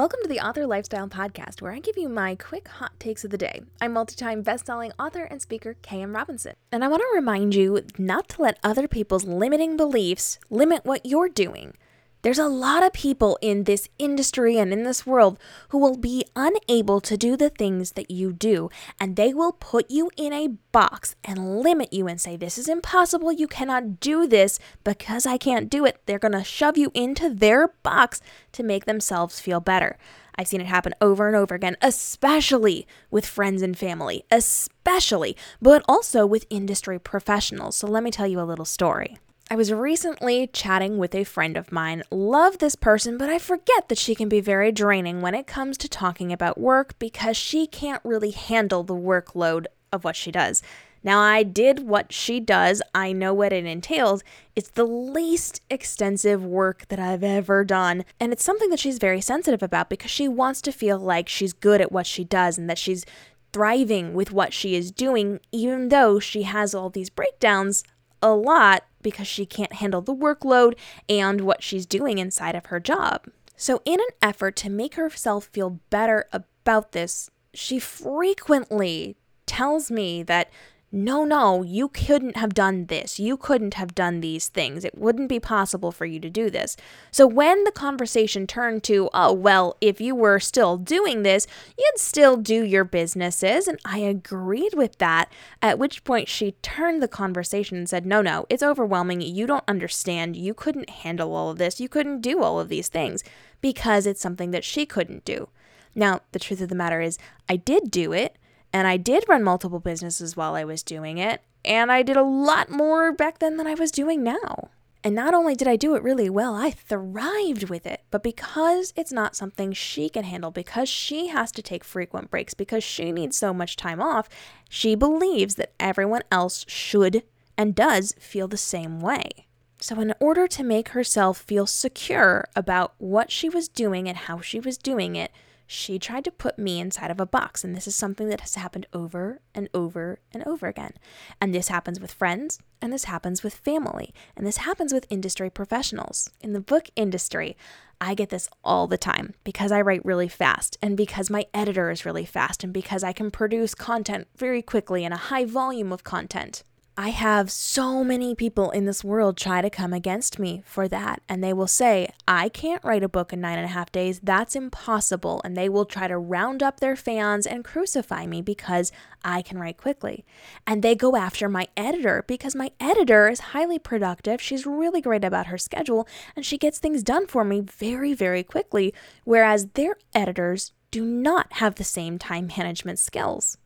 Welcome to the Author Lifestyle Podcast, where I give you my quick hot takes of the day. I'm multi-time best-selling author and speaker K.M. Robinson, and I want to remind you not to let other people's limiting beliefs limit what you're doing. There's a lot of people in this industry and in this world who will be unable to do the things that you do, and they will put you in a box and limit you and say, This is impossible. You cannot do this because I can't do it. They're going to shove you into their box to make themselves feel better. I've seen it happen over and over again, especially with friends and family, especially, but also with industry professionals. So let me tell you a little story. I was recently chatting with a friend of mine. Love this person, but I forget that she can be very draining when it comes to talking about work because she can't really handle the workload of what she does. Now, I did what she does, I know what it entails. It's the least extensive work that I've ever done. And it's something that she's very sensitive about because she wants to feel like she's good at what she does and that she's thriving with what she is doing, even though she has all these breakdowns a lot because she can't handle the workload and what she's doing inside of her job. So, in an effort to make herself feel better about this, she frequently tells me that no, no, you couldn't have done this. You couldn't have done these things. It wouldn't be possible for you to do this. So when the conversation turned to, oh, well, if you were still doing this, you'd still do your businesses. And I agreed with that. At which point she turned the conversation and said, no, no, it's overwhelming. You don't understand. You couldn't handle all of this. You couldn't do all of these things because it's something that she couldn't do. Now, the truth of the matter is, I did do it. And I did run multiple businesses while I was doing it. And I did a lot more back then than I was doing now. And not only did I do it really well, I thrived with it. But because it's not something she can handle, because she has to take frequent breaks, because she needs so much time off, she believes that everyone else should and does feel the same way. So, in order to make herself feel secure about what she was doing and how she was doing it, she tried to put me inside of a box. And this is something that has happened over and over and over again. And this happens with friends, and this happens with family, and this happens with industry professionals. In the book industry, I get this all the time because I write really fast, and because my editor is really fast, and because I can produce content very quickly and a high volume of content. I have so many people in this world try to come against me for that. And they will say, I can't write a book in nine and a half days. That's impossible. And they will try to round up their fans and crucify me because I can write quickly. And they go after my editor because my editor is highly productive. She's really great about her schedule and she gets things done for me very, very quickly. Whereas their editors do not have the same time management skills.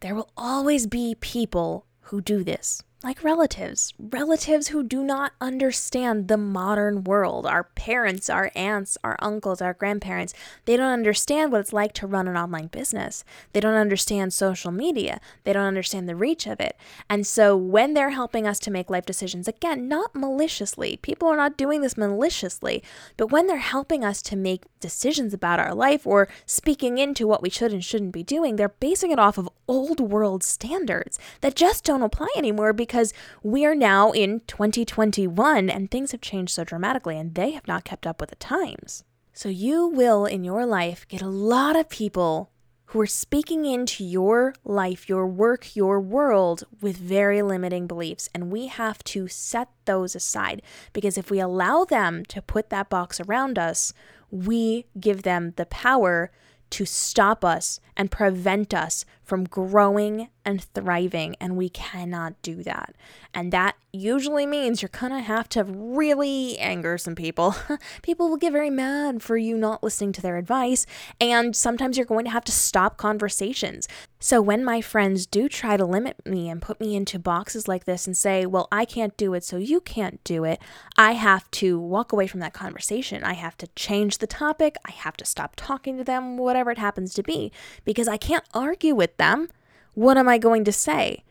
There will always be people who do this like relatives, relatives who do not understand the modern world. Our parents, our aunts, our uncles, our grandparents, they don't understand what it's like to run an online business. They don't understand social media. They don't understand the reach of it. And so when they're helping us to make life decisions, again, not maliciously, people are not doing this maliciously, but when they're helping us to make decisions about our life or speaking into what we should and shouldn't be doing, they're basing it off of old world standards that just don't apply anymore because because we are now in 2021 and things have changed so dramatically and they have not kept up with the times. So you will in your life get a lot of people who are speaking into your life, your work, your world with very limiting beliefs. And we have to set those aside because if we allow them to put that box around us, we give them the power to stop us and prevent us from growing and thriving. And we cannot do that. And that usually means you're to have to really anger some people. people will get very mad for you not listening to their advice. And sometimes you're going to have to stop conversations. So when my friends do try to limit me and put me into boxes like this and say, well, I can't do it, so you can't do it, I have to walk away from that conversation. I have to change the topic. I have to stop talking to them, whatever it happens to be, because I can't argue with them. What am I going to say?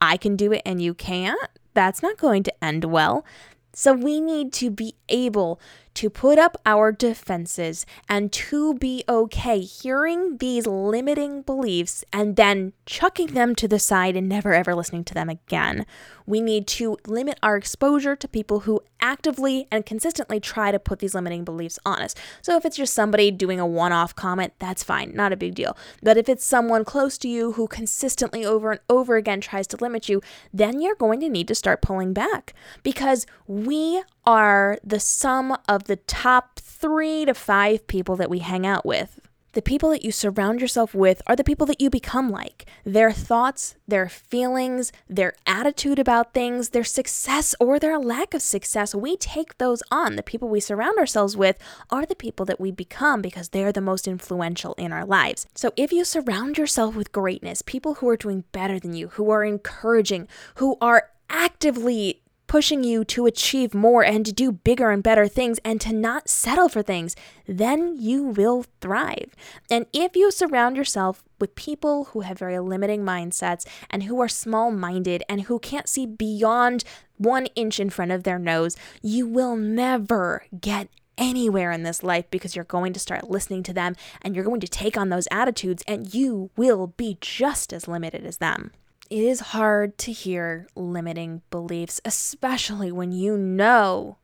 I can do it and you can't? That's not going to end well. So we need to be able to put up our defenses and to be okay hearing these limiting beliefs and then chucking them to the side and never ever listening to them again. We need to limit our exposure to people who actively and consistently try to put these limiting beliefs on us. So if it's just somebody doing a one off comment, that's fine, not a big deal. But if it's someone close to you who consistently over and over again tries to limit you, then you're going to need to start pulling back because we are the sum of the top three to five people that we hang out with. The people that you surround yourself with are the people that you become like. Their thoughts, their feelings, their attitude about things, their success or their lack of success, we take those on. The people we surround ourselves with are the people that we become because they're the most influential in our lives. So if you surround yourself with greatness, people who are doing better than you, who are encouraging, who are actively pushing you to achieve more and to do bigger and better things and to not settle for things, then you will thrive. And if you surround yourself with people who have very limiting mindsets and who are small minded and who can't see beyond one inch in front of their nose, you will never get anywhere in this life because you're going to start listening to them and you're going to take on those attitudes and you will be just as limited as them it is hard to hear limiting beliefs, especially when you know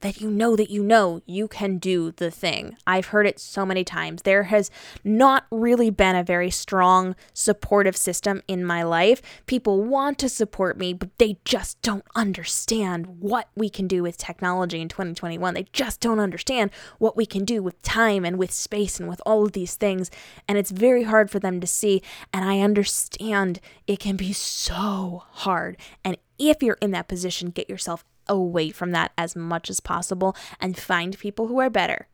that you know that you know you can do the thing. I've heard it so many times. There has not really been a very strong supportive system in my life. People want to support me, but they just don't understand what we can do with technology in 2021. They just don't understand what we can do with time and with space and with all of these things. And it's very hard for them to see. And I understand it can be so hard. And if you're in that position, get yourself away from that as much as possible and find people who are better,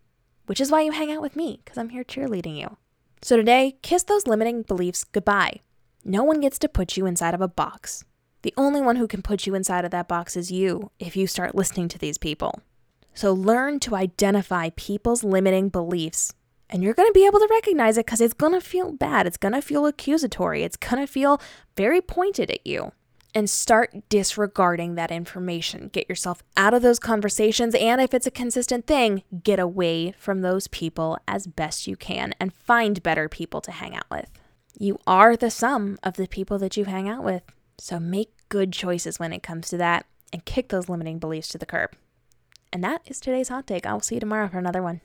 which is why you hang out with me, because I'm here cheerleading you. So today, kiss those limiting beliefs goodbye. No one gets to put you inside of a box. The only one who can put you inside of that box is you if you start listening to these people. So learn to identify people's limiting beliefs. And you're going to be able to recognize it because it's going to feel bad. It's going to feel accusatory. It's going to feel very pointed at you and start disregarding that information. Get yourself out of those conversations, and if it's a consistent thing, get away from those people as best you can and find better people to hang out with. You are the sum of the people that you hang out with, so make good choices when it comes to that and kick those limiting beliefs to the curb. And that is today's hot take. I will see you tomorrow for another one.